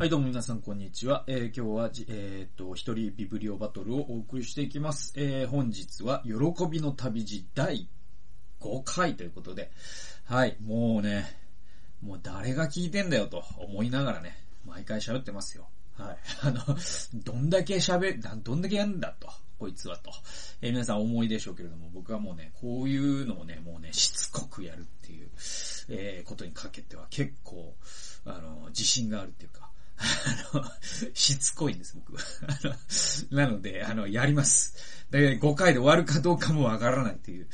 はい、どうも皆さん、こんにちは。えー、今日はじ、えー、っと、一人ビブリオバトルをお送りしていきます。えー、本日は、喜びの旅路第5回ということで、はい、もうね、もう誰が聞いてんだよと思いながらね、毎回喋ってますよ。はい。あの、どんだけ喋、どんだけやんだと。こいつはと。えー、皆さん思いでしょうけれども、僕はもうね、こういうのをね、もうね、しつこくやるっていう、えー、ことにかけては結構、あの、自信があるっていうか、あの、しつこいんです、僕は。なので、あの、やります。で、5回で終わるかどうかもわからないっていう。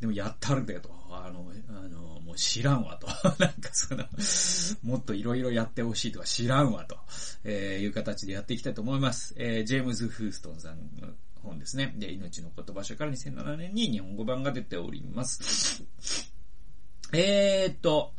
でも、やったるんだよと。あの、あの、もう知らんわと。なんかその、もっといろいろやってほしいとか知らんわと、えー、いう形でやっていきたいと思います。えー、ジェームズ・フーストンさんの本ですね。で、命の言葉書から2007年に日本語版が出ております。えーっと、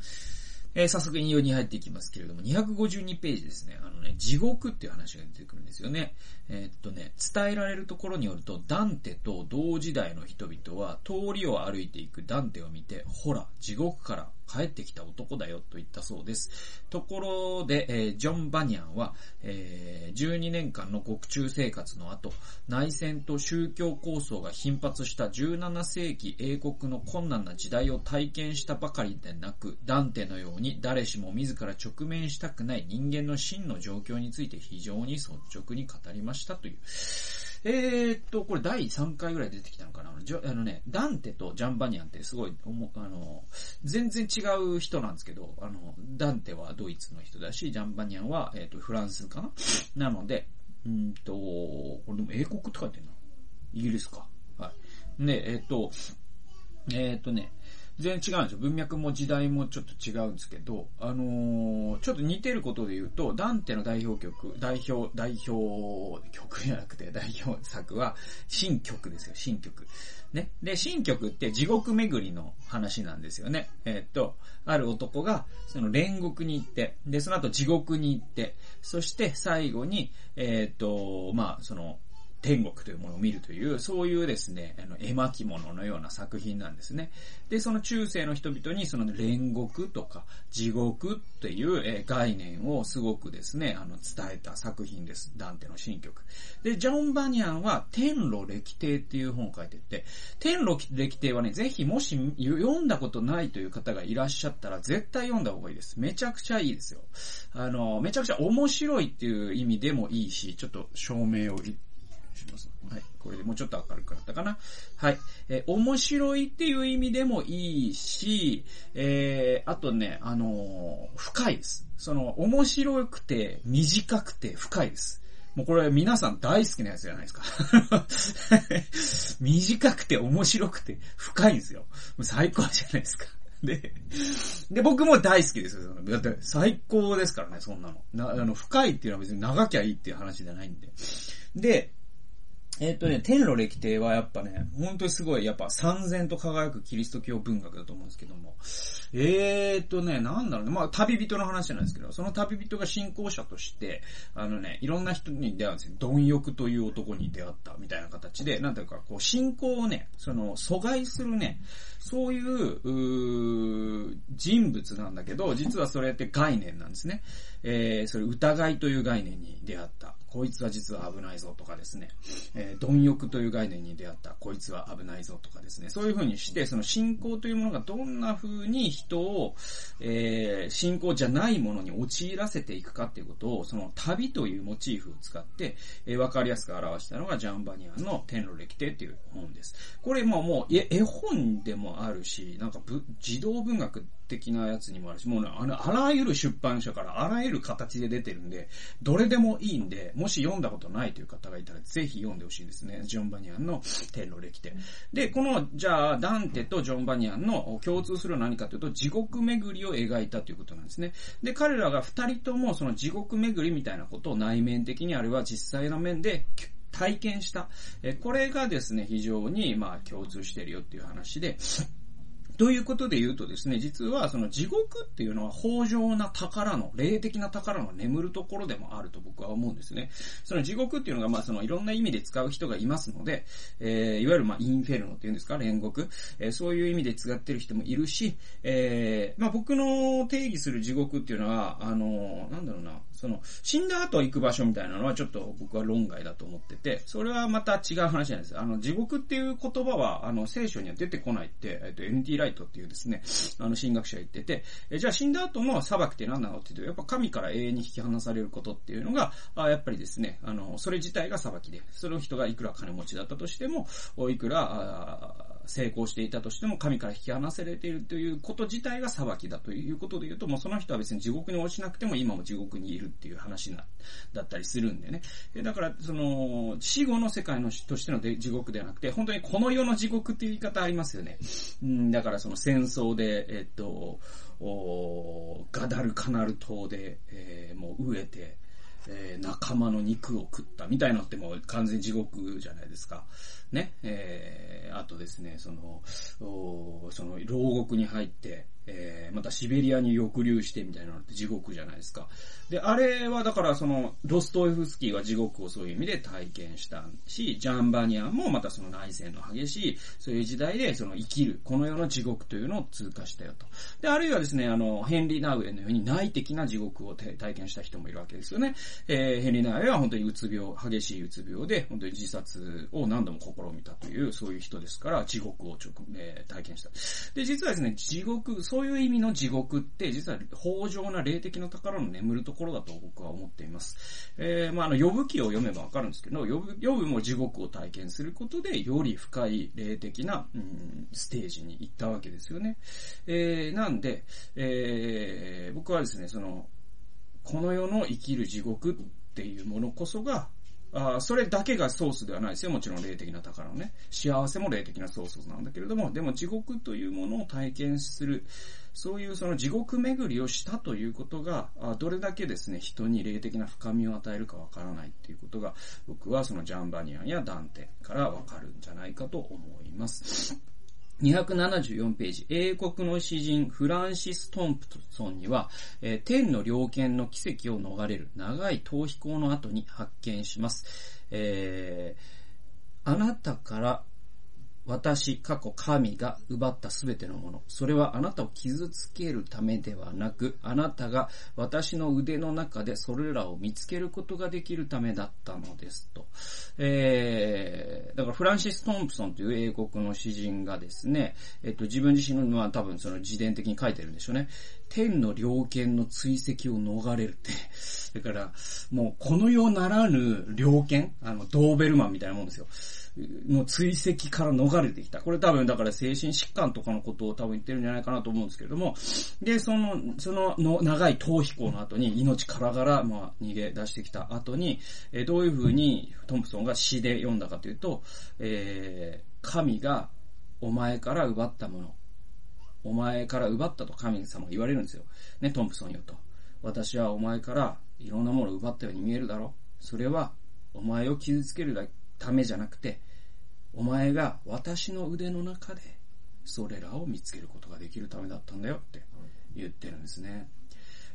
えー、早速引用に入っていきますけれども、252ページですね。あのね、地獄っていう話が出てくるんですよね。えー、っとね、伝えられるところによると、ダンテと同時代の人々は、通りを歩いていくダンテを見て、ほら、地獄から帰ってきた男だよと言ったそうです。ところで、えー、ジョン・バニャンは、えー、12年間の獄中生活の後、内戦と宗教構想が頻発した17世紀英国の困難な時代を体験したばかりでなく、ダンテのように誰しも自ら直面したくない人間の真の状況について非常に率直に語りましたという。えー、っと、これ第3回ぐらい出てきたのかな？あのね、ダンテとジャンバニャンってすごい、あの、全然違う人なんですけど、あの、ダンテはドイツの人だし、ジャンバニャンは、えー、っと、フランスかな？なので、うんと、これでも英国って書いてるな。イギリスか。はい。で、えー、っと、えー、っとね、全然違うんですよ。文脈も時代もちょっと違うんですけど、あのー、ちょっと似てることで言うと、ダンテの代表曲、代表、代表曲じゃなくて、代表作は、新曲ですよ、新曲。ね。で、新曲って地獄巡りの話なんですよね。えー、っと、ある男が、その煉獄に行って、で、その後地獄に行って、そして最後に、えー、っと、まあ、その、天国というものを見るという、そういうですね、あの、絵巻物のような作品なんですね。で、その中世の人々にその煉獄とか地獄っていう、概念をすごくですね、あの、伝えた作品です。ダンテの新曲。で、ジョン・バニャンは天路歴帝っていう本を書いてて、天路歴帝はね、ぜひもし読んだことないという方がいらっしゃったら絶対読んだ方がいいです。めちゃくちゃいいですよ。あの、めちゃくちゃ面白いっていう意味でもいいし、ちょっと照明をします。はい。これでもうちょっと明るくなったかな。はい。えー、面白いっていう意味でもいいし、えー、あとね、あのー、深いです。その、面白くて、短くて、深いです。もうこれ皆さん大好きなやつじゃないですか。短くて、面白くて、深いんですよ。もう最高じゃないですか。で、で、僕も大好きですよ。だって最高ですからね、そんなの。な、あの、深いっていうのは別に長きゃいいっていう話じゃないんで。で、えっ、とね、天路歴帝はやっぱね、本当にすごい、やっぱ三千と輝くキリスト教文学だと思うんですけども。えーとね、なんだろうね、まあ旅人の話なんですけど、その旅人が信仰者として、あのね、いろんな人に出会うんですよ。貪欲という男に出会ったみたいな形で、なんていうか、こう、信仰をね、その、阻害するね、そういう、う人物なんだけど、実はそれって概念なんですね。えー、それ疑いという概念に出会った。こいつは実は危ないぞとかですね。えー、貪欲という概念に出会った。こいつは危ないぞとかですね。そういう風にして、その信仰というものがどんな風に人を、えー、信仰じゃないものに陥らせていくかっていうことを、その旅というモチーフを使って、えー、わかりやすく表したのがジャンバニアンの天路歴帝っていう本です。これももう、絵本でもあるし、なんか児童文学的なやつにもあるし、もうね、あの、あらゆる出版社からあらゆる形で出てるんで、どれでもいいんで、もし読んだことないという方がいたら、ぜひ読んでほしいですね。ジョン・バニアンの天路歴帝。で、この、じゃあ、ダンテとジョン・バニアンの共通する何かというと、地獄巡りを描いたということなんですね。で、彼らが二人ともその地獄巡りみたいなことを内面的にあるいは実際の面で体験した。え、これがですね、非常に、まあ、共通してるよっていう話で、ということで言うとですね、実はその地獄っていうのは豊穣な宝の、霊的な宝の眠るところでもあると僕は思うんですね。その地獄っていうのがまあそのいろんな意味で使う人がいますので、えー、いわゆるまあインフェルノっていうんですか、煉獄、えー、そういう意味で使ってる人もいるし、えー、まあ僕の定義する地獄っていうのは、あの、なんだろうな、その、死んだ後行く場所みたいなのはちょっと僕は論外だと思ってて、それはまた違う話なんです。あの、地獄っていう言葉は、あの、聖書には出てこないって、えっと、NT ライトっていうですね、あの、神学者言ってて、えじゃあ死んだ後の裁きって何なのって言うと、やっぱ神から永遠に引き離されることっていうのが、あやっぱりですね、あの、それ自体が裁きで、その人がいくら金持ちだったとしても、いくら、成功していたとしても神から引き離されているということ自体が裁きだということで言うと、もうその人は別に地獄に落ちなくても今も地獄にいるっていう話な、だったりするんでね。だから、その、死後の世界のとしての地獄ではなくて、本当にこの世の地獄っていう言い方ありますよね。うん、だからその戦争で、えっと、ガダルカナル島で、えー、もう飢えて、えー、仲間の肉を食ったみたいなのってもう完全地獄じゃないですか。ね。えー、あとですね、その、その、牢獄に入って、えー、またシベリアに抑留してみたいなのって地獄じゃないですか。で、あれはだからその、ドストエフスキーは地獄をそういう意味で体験したし、ジャンバニアンもまたその内戦の激しい、そういう時代でその生きる、この世の地獄というのを通過したよと。で、あるいはですね、あの、ヘンリー・ナウエのように内的な地獄を体験した人もいるわけですよね。えー、ヘンリー・ナウエは本当にうつ病、激しいうつ病で、本当に自殺を何度も試みたという、そういう人ですから、地獄を直、えー、体験した。で、実はですね、地獄、そういう意味の地獄って、実は豊穣な霊的な宝の眠るところだと僕は思っています。えー、まあ、あの、呼ぶ記を読めばわかるんですけど、呼ぶ、呼ぶも地獄を体験することで、より深い霊的な、うん、ステージに行ったわけですよね。えー、なんで、えー、僕はですね、その、この世の生きる地獄っていうものこそが、あそれだけがソースではないですよ。もちろん霊的な宝のね。幸せも霊的なソースなんだけれども、でも地獄というものを体験する、そういうその地獄巡りをしたということが、どれだけですね、人に霊的な深みを与えるかわからないっていうことが、僕はそのジャンバニアンやダンテからわかるんじゃないかと思います。274ページ、英国の詩人フランシス・トンプソンには、えー、天の猟犬の奇跡を逃れる長い逃避行の後に発見します。えー、あなたから私、過去神が奪ったすべてのもの。それはあなたを傷つけるためではなく、あなたが私の腕の中でそれらを見つけることができるためだったのですと。えー、だからフランシス・トンプソンという英国の詩人がですね、えっと、自分自身のは多分その自伝的に書いてるんでしょうね。天の猟犬の追跡を逃れるって。だから、もうこの世ならぬ猟犬あの、ドーベルマンみたいなもんですよ。の追跡から逃れてきた。これ多分だから精神疾患とかのことを多分言ってるんじゃないかなと思うんですけれども、で、その、そのの長い逃避行の後に命からがら、まあ、逃げ出してきた後に、えー、どういう風にトンプソンが詩で読んだかというと、えー、神がお前から奪ったもの、お前から奪ったと神様が言われるんですよ。ね、トンプソンよと。私はお前からいろんなものを奪ったように見えるだろう。それは、お前を傷つけるためじゃなくて、お前が私の腕の中でそれらを見つけることができるためだったんだよって言ってるんですね。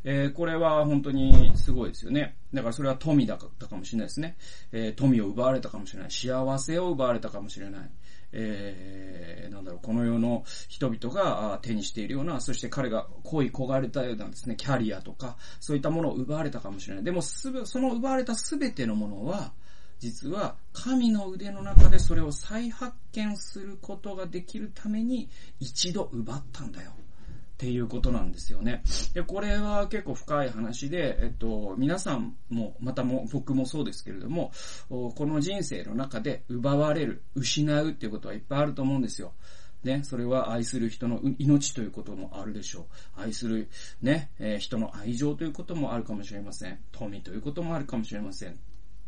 えー、これは本当にすごいですよね。だからそれは富だったかもしれないですね。えー、富を奪われたかもしれない。幸せを奪われたかもしれない。えー、なんだろう、この世の人々が手にしているような、そして彼が恋焦がれたようなですね、キャリアとか、そういったものを奪われたかもしれない。でもすべ、その奪われたすべてのものは、実は神の腕の中でそれを再発見することができるために一度奪ったんだよ。っていうことなんですよね。で、これは結構深い話で、えっと、皆さんも、またも、僕もそうですけれども、この人生の中で奪われる、失うっていうことはいっぱいあると思うんですよ。ね、それは愛する人の命ということもあるでしょう。愛するね、えー、人の愛情ということもあるかもしれません。富ということもあるかもしれません。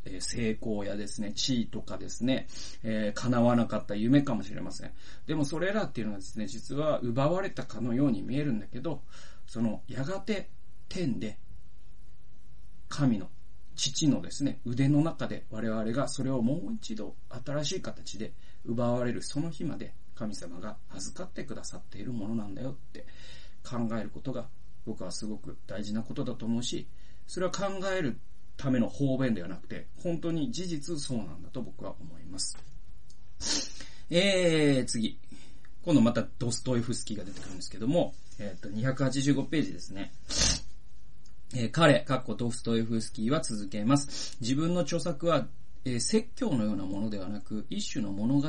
え成功やですね、地位とかですね、えー、叶わなかった夢かもしれません。でもそれらっていうのはですね、実は奪われたかのように見えるんだけど、そのやがて天で神の父のですね、腕の中で我々がそれをもう一度新しい形で奪われるその日まで神様が預かってくださっているものなんだよって考えることが僕はすごく大事なことだと思うし、それは考えるための方便ではなくて、本当に事実そうなんだと僕は思います。えー、次。今度またドストエフスキーが出てくるんですけども、えっ、ー、と、285ページですね。えー彼、カッコドストエフスキーは続けます。自分の著作は、えー説教のようなものではなく、一種の物語、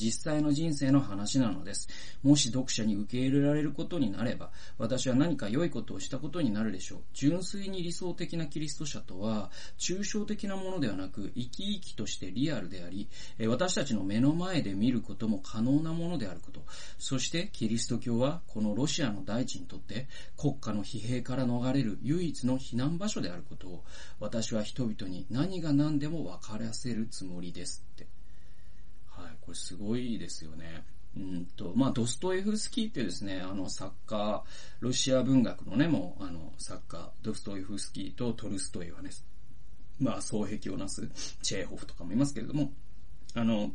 実際の人生の話なのです。もし読者に受け入れられることになれば、私は何か良いことをしたことになるでしょう。純粋に理想的なキリスト者とは、抽象的なものではなく、生き生きとしてリアルであり、私たちの目の前で見ることも可能なものであること。そして、キリスト教は、このロシアの大地にとって、国家の疲弊から逃れる唯一の避難場所であることを、私は人々に何が何でも分からせるつもりです。これすごいですよね。うんと、まあ、ドストエフスキーってですね、あの、作家、ロシア文学のね、もう、あの、作家、ドストエフスキーとトルストエはね、まあ、双璧をなす、チェーホフとかもいますけれども、あの、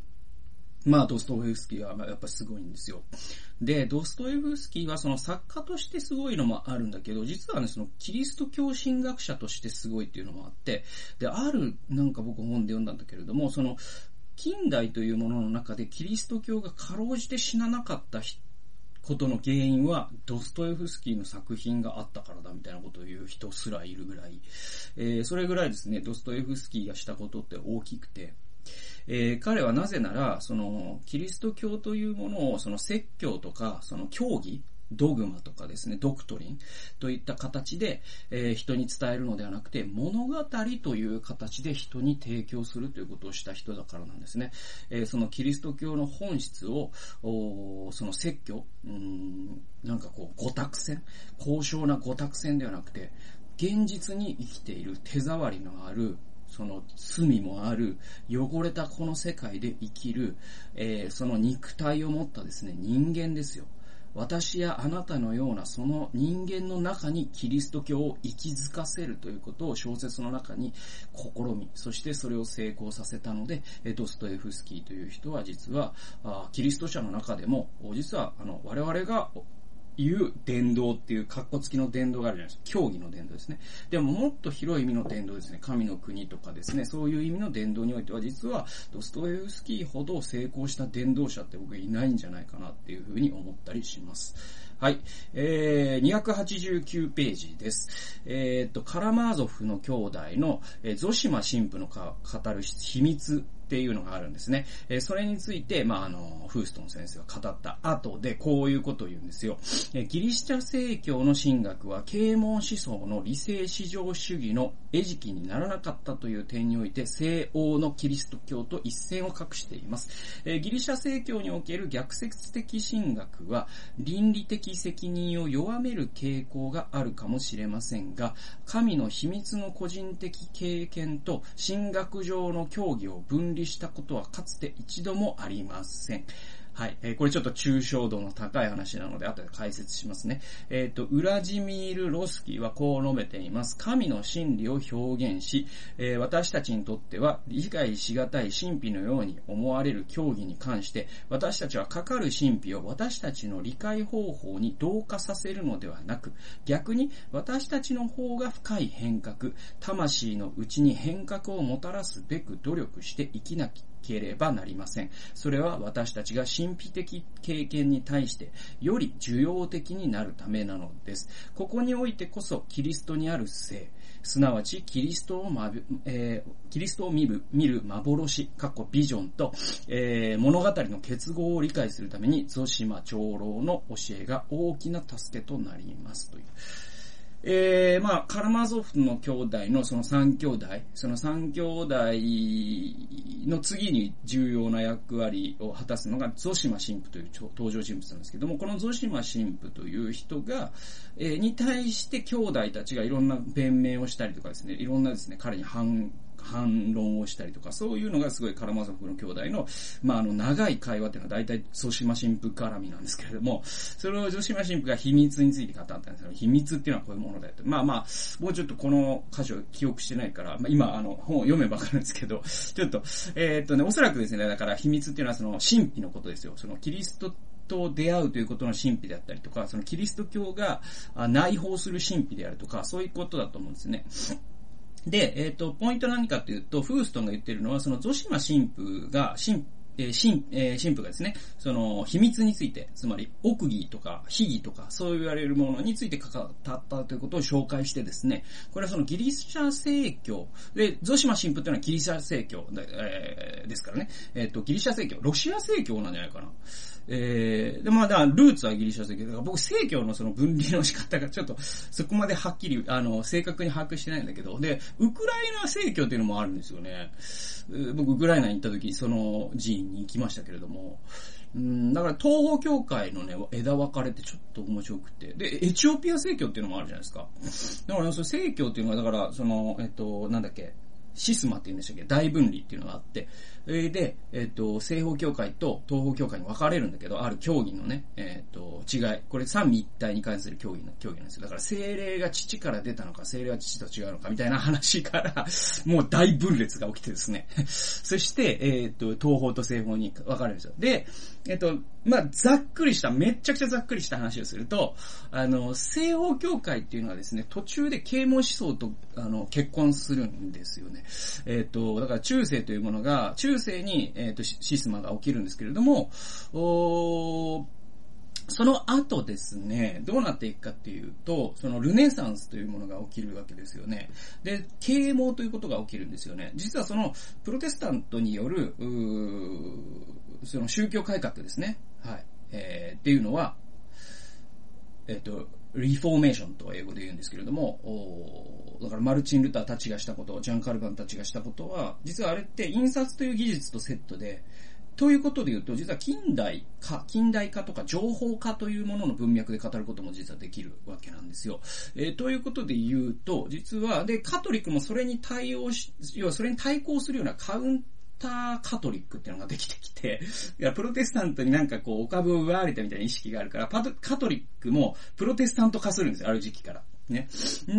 まあ、ドストエフスキーはやっぱすごいんですよ。で、ドストエフスキーはその作家としてすごいのもあるんだけど、実はね、そのキリスト教神学者としてすごいっていうのもあって、で、ある、なんか僕本で読んだんだけれども、その、近代というものの中でキリスト教がかろうじて死ななかったことの原因は、ドストエフスキーの作品があったからだみたいなことを言う人すらいるぐらい、えーそれぐらいですね、ドストエフスキーがしたことって大きくて、えー彼はなぜなら、その、キリスト教というものを、その説教とか、その教義、ドグマとかですね、ドクトリンといった形で、えー人に伝えるのではなくて、物語という形で人に提供するということをした人だからなんですね。えーそのキリスト教の本質を、その説教、うん、なんかこう、五託戦、高尚な五託戦ではなくて、現実に生きている手触りのある、その罪もある、汚れたこの世界で生きる、えーその肉体を持ったですね、人間ですよ。私やあなたのようなその人間の中にキリスト教を息づかせるということを小説の中に試み、そしてそれを成功させたので、ドストエフスキーという人は実は、キリスト者の中でも、実はあの我々がいう伝道っていう格好付きの伝道があるじゃないですか。教義の伝道ですね。でももっと広い意味の伝道ですね。神の国とかですね。そういう意味の伝道においては実はドストエフスキーほど成功した伝道者って僕いないんじゃないかなっていうふうに思ったりします。はい。えー、289ページです。えーっと、カラマーゾフの兄弟の、えーゾシマ神父のか語る秘密っていうのがあるんですね。えーそれについて、まあ、あの、フーストン先生が語った後で、こういうことを言うんですよ。えーギリシャ正教の神学は、啓蒙思想の理性至上主義の餌食にならなかったという点において、西欧のキリスト教と一線を画しています。えーギリシャ正教における逆説的神学は、倫理的責任を弱める傾向があるかもしれませんが、神の秘密の個人的経験と神学上の教義を分離したことはかつて一度もありません。はい。えーこれちょっと抽象度の高い話なので、後で解説しますね。えっ、と、ウラジミール・ロスキーはこう述べています。神の真理を表現し、えー私たちにとっては理解しがたい神秘のように思われる教義に関して、私たちはかかる神秘を私たちの理解方法に同化させるのではなく、逆に私たちの方が深い変革、魂のうちに変革をもたらすべく努力して生きなきければなりません。それは私たちが神秘的経験に対してより受容的になるためなのです。ここにおいてこそキリストにある性、すなわちキリストを,、まえーキリストを見る見る幻、かっこビジョンと、えー物語の結合を理解するために、ゾシマ長老の教えが大きな助けとなりますという。えー、まあ、カラマゾフの兄弟のその三兄弟、その三兄弟の次に重要な役割を果たすのがゾシマ神父という登場人物なんですけども、このゾシマ神父という人が、えーに対して兄弟たちがいろんな弁明をしたりとかですね、いろんなですね、彼に反反論をしたりとか、そういうのがすごいカラマゾフの兄弟の、まあ、あの、長い会話っていうのは大体、ゾシマ神父絡みなんですけれども、それをゾシマ神父が秘密について語ったんですけど、秘密っていうのはこういうものだよと。まあまあ、もうちょっとこの箇所記憶してないから、まあ今、あの、本を読めばわかるんですけど、ちょっと、えーっとね、おそらくですね、だから秘密っていうのはその、神秘のことですよ。その、キリストと出会うということの神秘であったりとか、そのキリスト教が内包する神秘であるとか、そういうことだと思うんですね。で、えっ、と、ポイント何かというと、フーストンが言ってるのは、そのゾシマ神父が、神えー、神、えー、神父がですね、その、秘密について、つまり、奥義とか、秘義とか、そう言われるものについて語ったということを紹介してですね、これはそのギリシャ正教、で、ゾシマ神父っていうのはギリシャ正教で,、えー、ですからね、えっ、ー、と、ギリシャ正教、ロシア正教なんじゃないかな。えー、で、まあ、だ、ルーツはギリシャ正教だから、僕、正教のその分離の仕方がちょっと、そこまではっきり、あの、正確に把握してないんだけど、で、ウクライナ正教っていうのもあるんですよね。僕、ウクライナに行った時、その寺院に行きましたけれども、うん、だから東方教会のね、枝分かれってちょっと面白くて。で、エチオピア正教っていうのもあるじゃないですか。だから、その正教っていうのは、だから、その、えっと、なんだっけ、シスマって言うんでしたっけ？大分離っていうのがあって、それで、えっ、と、西方教会と東方教会に分かれるんだけど、ある教義のね、えっ、と、違い。これ三位一体に関する教義な、教義なんですよ。だから精霊が父から出たのか、精霊は父と違うのか、みたいな話から、もう大分裂が起きてですね。そして、えっ、と、東方と西方に分かれるんですよ。で、えっ、と、まあ、ざっくりした、めっちゃくちゃざっくりした話をすると、あの、西方教会っていうのはですね、途中で啓蒙思想と、あの、結婚するんですよね。えっ、と、だから中世というものが、中世に、えっ、と、シスマが起きるんですけれども、おその後ですね、どうなっていくかっていうと、そのルネサンスというものが起きるわけですよね。で、啓蒙ということが起きるんですよね。実はその、プロテスタントによる、その宗教改革ですね。はい。えー、っていうのは、えっ、ー、と、リフォーメーションと英語で言うんですけれども、おだからマルチン・ルターたちがしたこと、ジャン・カルバンたちがしたことは、実はあれって印刷という技術とセットで、ということで言うと、実は近代化、近代化とか情報化というものの文脈で語ることも実はできるわけなんですよ。えー、ということで言うと、実は、で、カトリックもそれに対応し、要はそれに対抗するようなカウンターカトリックっていうのができてきて、いや、プロテスタントになんかこう、お株を奪われたみたいな意識があるから、パトカトリックもプロテスタント化するんですよ、ある時期から。ね。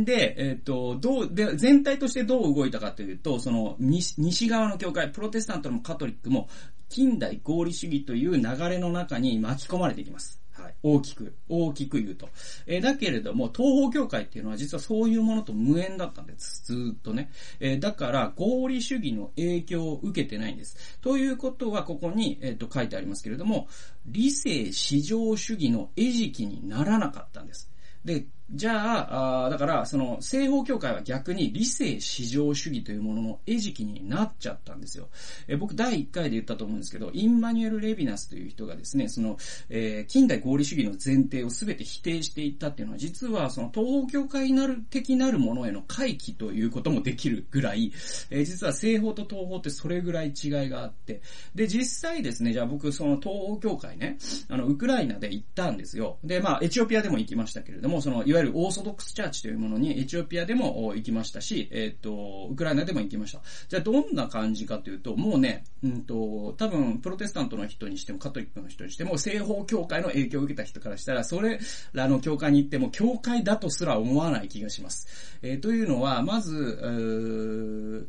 で、えっ、ー、と、どう、で、全体としてどう動いたかというと、その、西、西側の教会、プロテスタントもカトリックも、近代合理主義という流れの中に巻き込まれていきます。い。大きく、大きく言うと。えー、だけれども、東方教会っていうのは実はそういうものと無縁だったんです。ずっとね。えー、だから、合理主義の影響を受けてないんです。ということは、ここに、えっ、ー、と、書いてありますけれども、理性至上主義の餌食にならなかったんです。で、じゃあ、あだから、その、西方教会は逆に理性至上主義というものの餌食になっちゃったんですよ。え僕、第1回で言ったと思うんですけど、インマニュエル・レヴィナスという人がですね、その、えー、近代合理主義の前提を全て否定していったっていうのは、実は、その、東方教会なる、的なるものへの回帰ということもできるぐらい、えー、実は西方と東方ってそれぐらい違いがあって、で、実際ですね、じゃあ僕、その東方教会ね、あの、ウクライナで行ったんですよ。で、まあ、エチオピアでも行きましたけれども、その、いわゆるオーソドックスチャーチというものにエチオピアでも行きましたし、えっ、と、ウクライナでも行きました。じゃあどんな感じかというと、もうね、うんと、多分、プロテスタントの人にしても、カトリックの人にしても、西方教会の影響を受けた人からしたら、それらの教会に行っても、教会だとすら思わない気がします。えー、というのは、まず、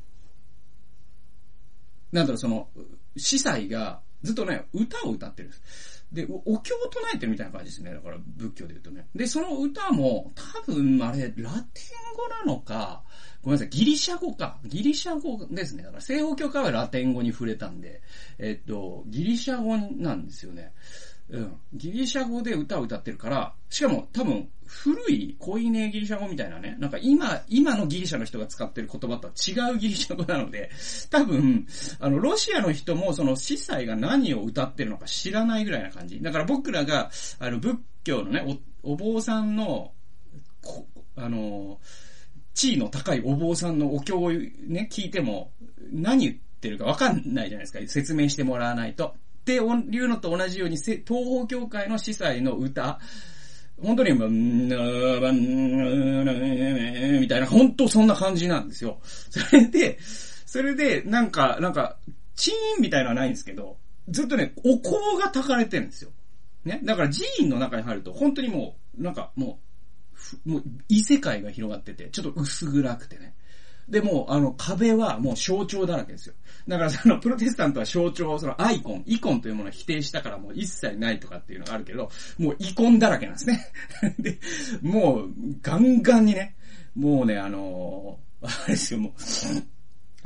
なんだろう、その、司祭が、ずっとね、歌を歌ってるんです。で、お経を唱えてるみたいな感じですね。だから仏教で言うとね。で、その歌も多分あれ、ラテン語なのか、ごめんなさい、ギリシャ語か。ギリシャ語ですね。だから西方教会はラテン語に触れたんで、えっと、ギリシャ語なんですよね。うん。ギリシャ語で歌を歌ってるから、しかも多分古い恋ねギリシャ語みたいなね、なんか今、今のギリシャの人が使ってる言葉とは違うギリシャ語なので、多分、あの、ロシアの人もその司祭が何を歌ってるのか知らないぐらいな感じ。だから僕らが、あの、仏教のね、お、お坊さんの、あの、地位の高いお坊さんのお経をね、聞いても、何言ってるかわかんないじゃないですか。説明してもらわないと。っていうのと同じように、東方教会の司祭の歌、本当に、みたいな、本当そんな感じなんですよ。それで、それで、なんか、なんか、チーンみたいなのはないんですけど、ずっとね、お香が炊かれてるんですよ。ね？だから寺院の中に入ると、本当にもう、なんかもう、もう異世界が広がってて、ちょっと薄暗くてね。で、もう、あの、壁はもう象徴だらけですよ。だからその、プロテスタントは象徴、そのアイコン、イコンというものを否定したからもう一切ないとかっていうのがあるけど、もうイコンだらけなんですね。で、もう、ガンガンにね、もうね、あのあれですよ、もう、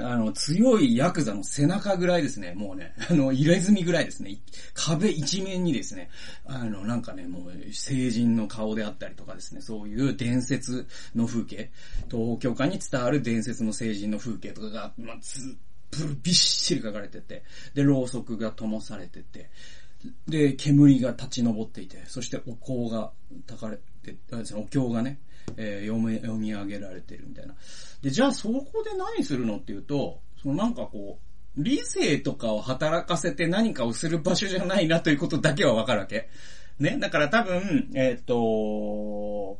あの、強いヤクザの背中ぐらいですね、もうね、あの、入れ墨ぐらいですね、壁一面にですね、あの、なんかね、もう、成人の顔であったりとかですね、そういう伝説の風景、東方教会に伝わる伝説の成人の風景とかが、まあ、ずびっしり書かれてて、で、ろうそくが灯されてて、で、煙が立ち上っていて、そしてお香が炊かれて、お経がね、えー、読み、読み上げられてるみたいな。で、じゃあそこで何するのっていうと、そのなんかこう、理性とかを働かせて何かをする場所じゃないなということだけはわかるわけ。ね。だから多分、えっ、ー、と、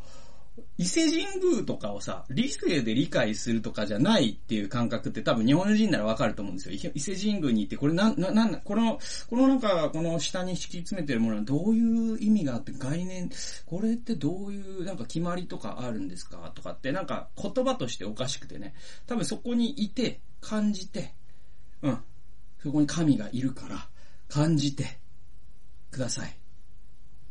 伊勢神宮とかをさ、理性で理解するとかじゃないっていう感覚って多分日本人ならわかると思うんですよ。伊勢神宮に行って、これな、な、なん、この、このなんか、この下に敷き詰めてるものはどういう意味があって概念、これってどういうなんか決まりとかあるんですかとかってなんか言葉としておかしくてね。多分そこにいて、感じて、うん。そこに神がいるから、感じてください。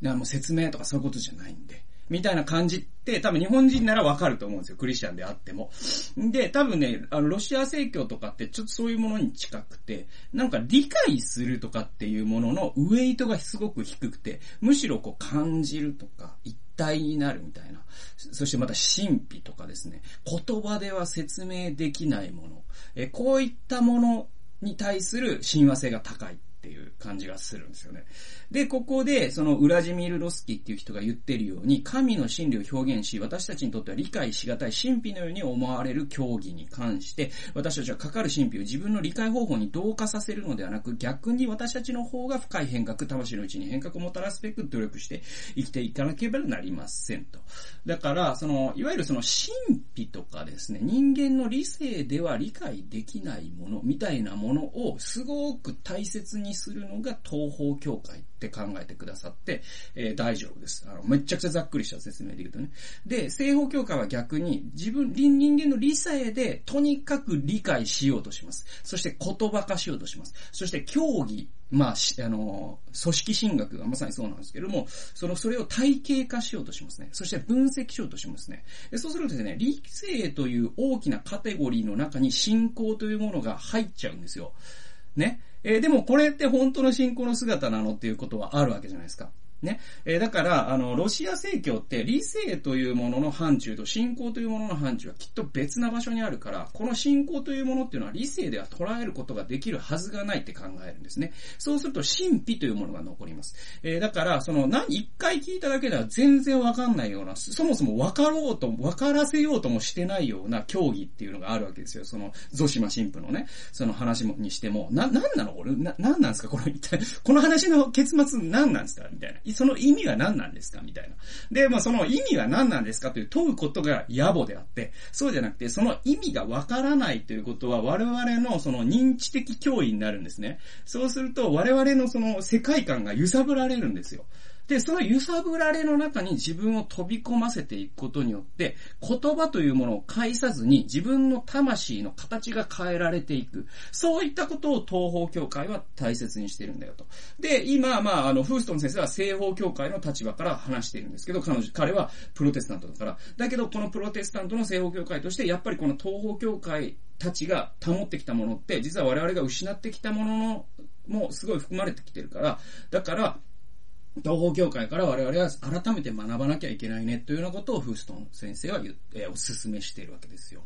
いやもう説明とかそういうことじゃないんで。みたいな感じって多分日本人ならわかると思うんですよ。クリスチャンであっても。で、多分ね、あの、ロシア正教とかってちょっとそういうものに近くて、なんか理解するとかっていうもののウェイトがすごく低くて、むしろこう感じるとか、一体になるみたいな。そしてまた神秘とかですね。言葉では説明できないもの。えこういったものに対する親和性が高い。っっていう感じがするんですよね。で、ここで、そのウラジミール・ロスキーっていう人が言ってるように、神の真理を表現し、私たちにとっては理解しがたい神秘のように思われる教義に関して、私たちはかかる神秘を自分の理解方法に同化させるのではなく、逆に私たちの方が深い変革、魂のうちに変革をもたらすべく努力して生きていかなければなりませんと。だから、その、いわゆるその神とかですね、人間の理性では理解できないものみたいなものをすごく大切にするのが東方教会って考えてくださって、えー、大丈夫です。あの、めちゃくちゃざっくりした説明できるとね。で、西方教会は逆に自分、人間の理性でとにかく理解しようとします。そして言葉化しようとします。そして教義、まあ、あの、組織神学がまさにそうなんですけども、その、それを体系化しようとしますね。そして分析しようとしますね。そうするとですね、理性という大きなカテゴリーの中に信仰というものが入っちゃうんですよ。ね。えー、でもこれって本当の信仰の姿なのっていうことはあるわけじゃないですか。ね。えー、だから、あの、ロシア正教って理性というものの範疇と信仰というものの範疇はきっと別な場所にあるから、この信仰というものっていうのは理性では捉えることができるはずがないって考えるんですね。そうすると神秘というものが残ります。えー、だから、その、何、一回聞いただけでは全然わかんないような、そもそもわかろうと、わからせようともしてないような競技っていうのがあるわけですよ。その、ゾシマ神父のね、その話もにしても、な、なんなのこれ、な、なんなんですか？この、一体、この話の結末何なんですか？みたいな。その意味は何なんですか？みたいな。で、まあその意味は何なんですかという問うことが野暮であって、そうじゃなくて、その意味がわからないということは我々のその認知的脅威になるんですね。そうすると我々のその世界観が揺さぶられるんですよ。で、その揺さぶられの中に自分を飛び込ませていくことによって、言葉というものを介さずに自分の魂の形が変えられていく。そういったことを東方教会は大切にしてるんだよと。で、今、まあ、あの、フーストン先生は西方教会の立場から話しているんですけど、彼女、彼はプロテスタントだから。だけど、このプロテスタントの西方教会として、やっぱりこの東方教会たちが保ってきたものって、実は我々が失ってきたものの、もすごい含まれてきてるから、だから、東方教会から我々は改めて学ばなきゃいけないねというようなことをフーストン先生は言って、お勧めしているわけですよ。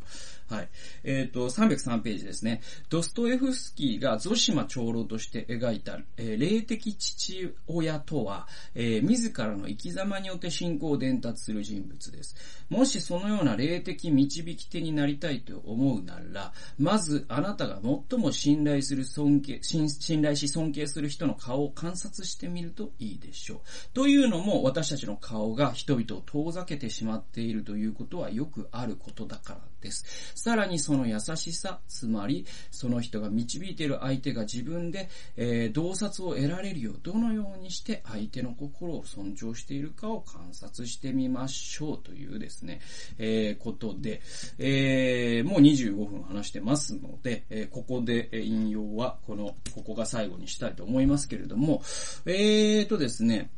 はい。えっ、ー、と、303ページですね。ドストエフスキーがゾシマ長老として描いた、えー、霊的父親とは、えー、自らの生き様によって信仰を伝達する人物です。もしそのような霊的導き手になりたいと思うなら、まずあなたが最も信頼する尊敬、信頼し尊敬する人の顔を観察してみるといいでしょう。というのも、私たちの顔が人々を遠ざけてしまっているということはよくあることだからです。さらにその優しさ、つまり、その人が導いている相手が自分で、えー、洞察を得られるよう、どのようにして相手の心を尊重しているかを観察してみましょうというですね、えー、ことで、えー、もう25分話してますので、えー、ここで引用は、この、ここが最後にしたいと思いますけれども、えーとですね、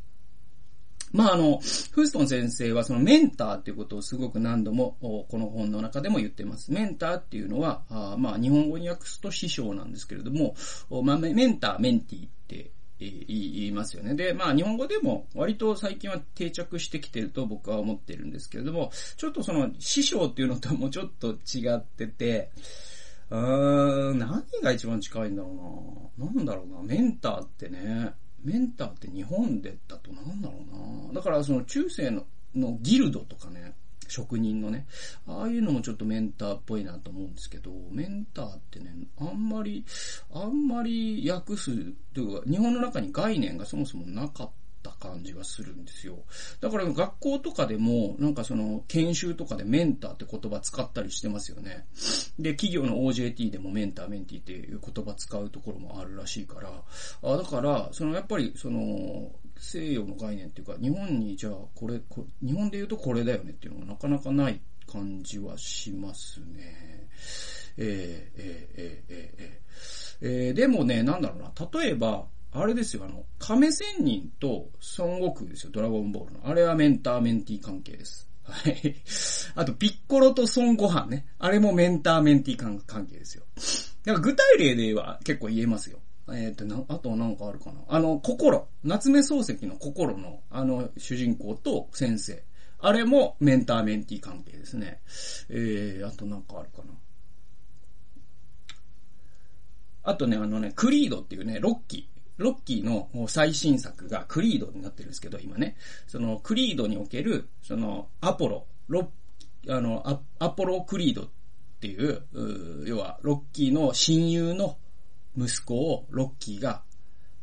まあ、あの、フーストン先生はそのメンターっていうことをすごく何度もこの本の中でも言ってます。メンターっていうのは、あまあ、日本語に訳すと師匠なんですけれども、まあ、メンター、メンティーって言いますよね。で、まあ日本語でも割と最近は定着してきてると僕は思ってるんですけれども、ちょっとその師匠っていうのともちょっと違ってて、うーん、何が一番近いんだろうな。なんだろうな。メンターってね、メンターって日本でだとなんだろうな。だからその中世ののギルドとかね、職人のね、ああいうのもちょっとメンターっぽいなと思うんですけど、メンターってね、あんまり、あんまり訳すというか、日本の中に概念がそもそもなかった。感じがするんですよ。だから学校とかでも、なんかその研修とかでメンターって言葉使ったりしてますよね。で、企業の OJT でもメンター、メンティっていう言葉使うところもあるらしいから、あだから、そのやっぱりその西洋の概念っていうか、日本にじゃあこれこ、日本で言うとこれだよねっていうのがなかなかない感じはしますね。えー、えー、えー、えー、えー、でもね、なんだろうな、例えば、あれですよ、あの、亀仙人と孫悟空ですよ、ドラゴンボールの。あれはメンターメンティー関係です。はい。あと、ピッコロと孫悟飯ね。あれもメンターメンティー関係ですよ。だから具体例では結構言えますよ。えっ、ー、と、な、あとなんかあるかな。あの、心。夏目漱石の心の、あの、主人公と先生。あれもメンターメンティー関係ですね。えー、あとなんかあるかな。あとね、あのね、クリードっていうね、ロッキー。ロッキーの最新作がクリードになってるんですけど、今ね。そのクリードにおける、そのアポロ、ロあのア、アポロクリードっていう、う要はロッキーの親友の息子をロッキーが、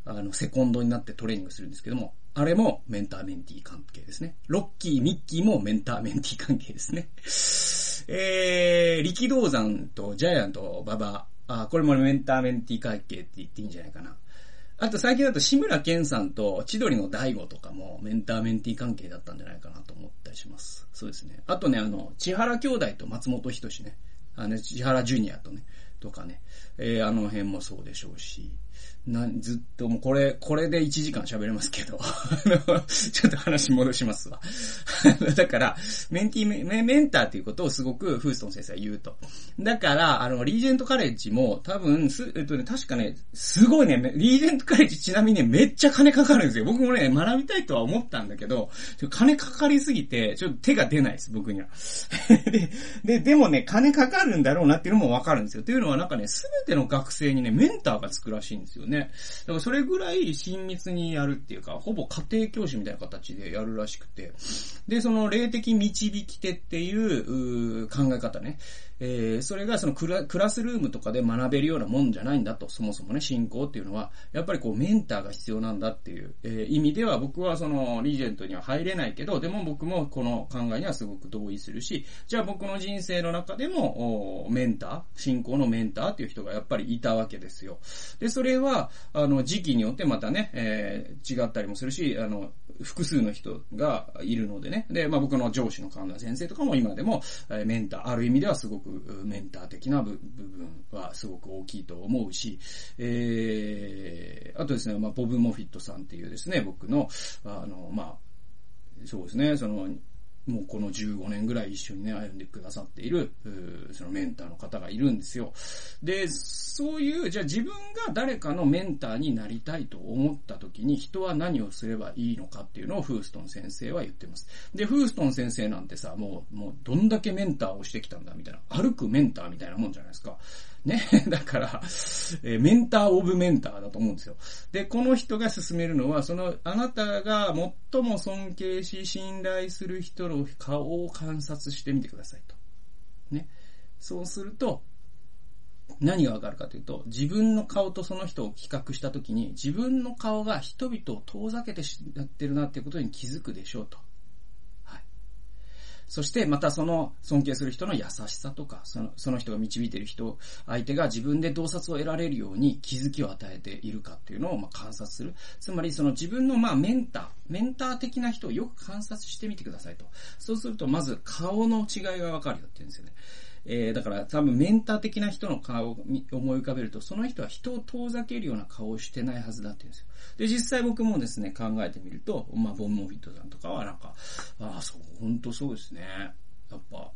あの、セコンドになってトレーニングするんですけども、あれもメンターメンティー関係ですね。ロッキー、ミッキーもメンターメンティー関係ですね。えー、力道山とジャイアント馬場、あ、これもメンターメンティー関係って言っていいんじゃないかな。あと最近だと志村けんさんと千鳥の大悟とかもメンターメンティー関係だったんじゃないかなと思ったりします。そうですね。あとね、あの、千原兄弟と松本人志ね。あの、千原ジュニアとね。とかね、えー、あの辺もそうでしょうし、な、ずっともうこれ、これで1時間喋れますけど、あ のちょっと話戻しますわ。だから、メンティーメ、メンターっていうことをすごくフーストン先生は言うと。だから、あの、リージェントカレッジも多分、す、えっとね、確かね、すごいね、リージェントカレッジちなみにね、めっちゃ金かかるんですよ。僕もね、学びたいとは思ったんだけど、金かかりすぎて、ちょっと手が出ないです、僕には。で、で、でもね、金かかるんだろうなっていうのもわかるんですよ。というのはなんかね、すべての学生にね、メンターがつくらしいんですよね。だからそれぐらい親密にやるっていうか、ほぼ家庭教師みたいな形でやるらしくて。で、その霊的導き手っていう考え方ね。えー、それがそのクラクラスルームとかで学べるようなもんじゃないんだと、そもそもね、信仰っていうのは、やっぱりこうメンターが必要なんだっていう、えー、意味では僕はそのリージェントには入れないけど、でも僕もこの考えにはすごく同意するし、じゃあ僕の人生の中でも、メンター、信仰のメンターっていう人がやっぱりいたわけですよ。で、それは、あの、時期によってまたね、えー、違ったりもするし、あの、複数の人がいるのでね。で、まあ僕の上司の神田先生とかも今でも、えメンター、ある意味ではすごくメンター的な部分はすごく大きいと思うし、えー、あとですね、まあボブ・モフィットさんっていうですね、僕の、あの、まあ、そうですね、その、もうこの15年ぐらい一緒にね、歩んでくださっている、そのメンターの方がいるんですよ。で、そういう、じゃあ自分が誰かのメンターになりたいと思った時に人は何をすればいいのかっていうのをフーストン先生は言ってます。で、フーストン先生なんてさ、もう、もうどんだけメンターをしてきたんだみたいな、歩くメンターみたいなもんじゃないですか。ね。だから、えー、メンターオブメンターだと思うんですよ。で、この人が進めるのは、その、あなたが最も尊敬し、信頼する人の顔を観察してみてくださいと。ね。そうすると、何がわかるかというと、自分の顔とその人を比較したときに、自分の顔が人々を遠ざけてやってるなっていうことに気づくでしょうと。そしてまたその尊敬する人の優しさとか、そのその人が導いている人、相手が自分で洞察を得られるように気づきを与えているかっていうのをま観察する。つまりその自分のまメンター、メンター的な人をよく観察してみてくださいと。そうするとまず顔の違いがわかるよって言うんですよね。えー、だから多分メンター的な人の顔を思い浮かべると、その人は人を遠ざけるような顔をしてないはずだって言うんですよ。で、実際僕もですね、考えてみると、まあ、ボン・モフィットさんとかはなんか、ああ、そう、本当そうですね。やっぱ、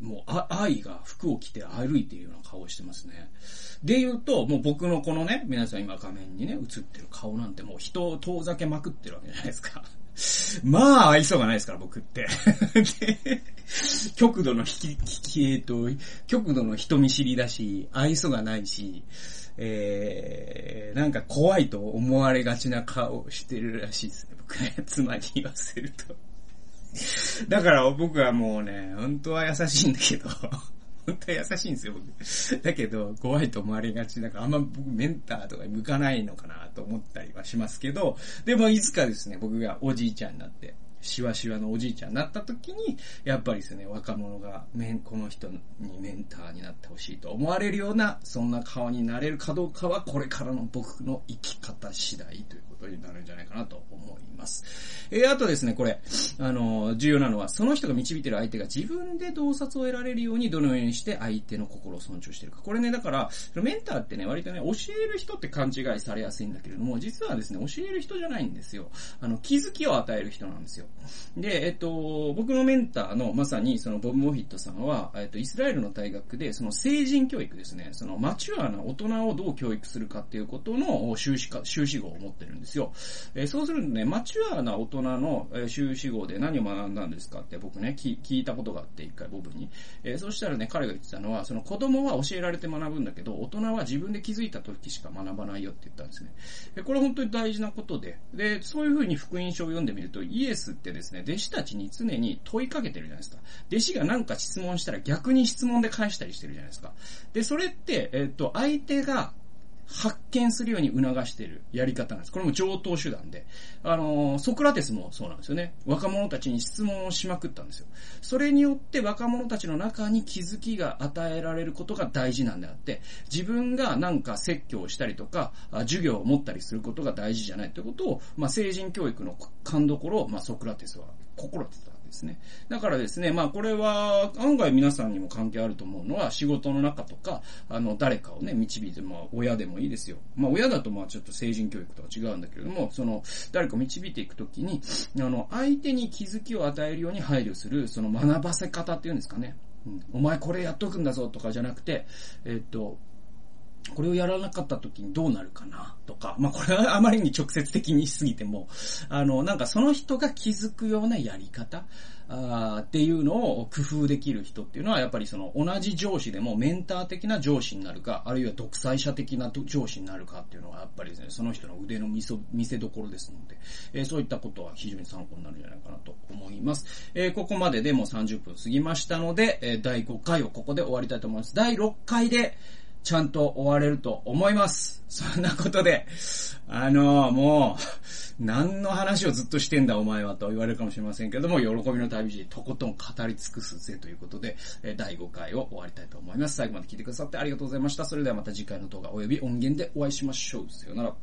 もう、愛が服を着て歩いているような顔をしてますね。で言うと、もう僕のこのね、皆さん今画面にね、映ってる顔なんてもう人を遠ざけまくってるわけじゃないですか。まあ、愛想がないですから、僕って。極度の引き、えっと、極度の人見知りだし、愛想がないし、えー、なんか怖いと思われがちな顔してるらしいですね。僕ね、妻に言わせると。だから僕はもうね、本当は優しいんだけど、本当は優しいんですよ、僕。だけど、怖いと思われがちだから、あんま僕メンターとかに向かないのかなと思ったりはしますけど、でもいつかですね、僕がおじいちゃんになって、しわしわのおじいちゃんになった時に、やっぱりですね、若者が、めんこの人にメンターになってほしいと思われるような、そんな顔になれるかどうかは、これからの僕の生き方次第ということになるんじゃないかなと思います。えー、あとですね、これ、あの、重要なのは、その人が導いてる相手が自分で洞察を得られるように、どのようにして相手の心を尊重してるか。これね、だから、メンターってね、割とね、教える人って勘違いされやすいんだけれども、実はですね、教える人じゃないんですよ。あの、気づきを与える人なんですよ。で、えっと、僕のメンターの、まさに、その、ボブ・モフィットさんは、えっと、イスラエルの大学で、その、成人教育ですね、その、マチュアな大人をどう教育するかっていうことの修士か、修士号を持ってるんですよ。え、そうするとね、マチュアな大人の、修士号で何を学んだんですかって僕ね、聞いたことがあって、一回ボブに。えー、そしたらね、彼が言ってたのは、その子供は教えられて学ぶんだけど、大人は自分で気づいた時しか学ばないよって言ったんですね。でこれ本当に大事なことで、で、そういう風に福音書を読んでみると、イエスってですね、弟子たちに常に問いかけてるじゃないですか。弟子が何か質問したら逆に質問で返したりしてるじゃないですか。で、それって、えっ、と、相手が発見するように促しているやり方なんです。これも上等手段で。あの、ソクラテスもそうなんですよね。若者たちに質問をしまくったんですよ。それによって若者たちの中に気づきが与えられることが大事なんであって、自分がなんか説教をしたりとか、授業を持ったりすることが大事じゃないということを、まあ、成人教育の勘どころを、まあ、ソクラテスは心得てたですね。だからですね、まあこれは案外皆さんにも関係あると思うのは仕事の中とか、あの誰かをね、導いて、まあ親でもいいですよ。まあ親だとまあちょっと成人教育とは違うんだけれども、その誰かを導いていくときに、あの相手に気づきを与えるように配慮する、その学ばせ方っていうんですかね。うん、お前これやっとくんだぞとかじゃなくて、えっと、これをやらなかった時にどうなるかなとか、まあこれはあまりに直接的にしすぎても、あの、なんかその人が気づくようなやり方あっていうのを工夫できる人っていうのはやっぱりその同じ上司でもメンター的な上司になるか、あるいは独裁者的な上司になるかっていうのはやっぱりですね、その人の腕の見せ見せ所ですので、えー、そういったことは非常に参考になるんじゃないかなと思います。えー、ここまででも30分過ぎましたので、えー、第5回をここで終わりたいと思います。第6回で、ちゃんと終われると思います。そんなことで、あのー、もう、何の話をずっとしてんだお前はと言われるかもしれませんけども、喜びの旅路とことん語り尽くすぜということで、第5回を終わりたいと思います。最後まで聞いてくださってありがとうございました。それではまた次回の動画及び音源でお会いしましょう。さよなら。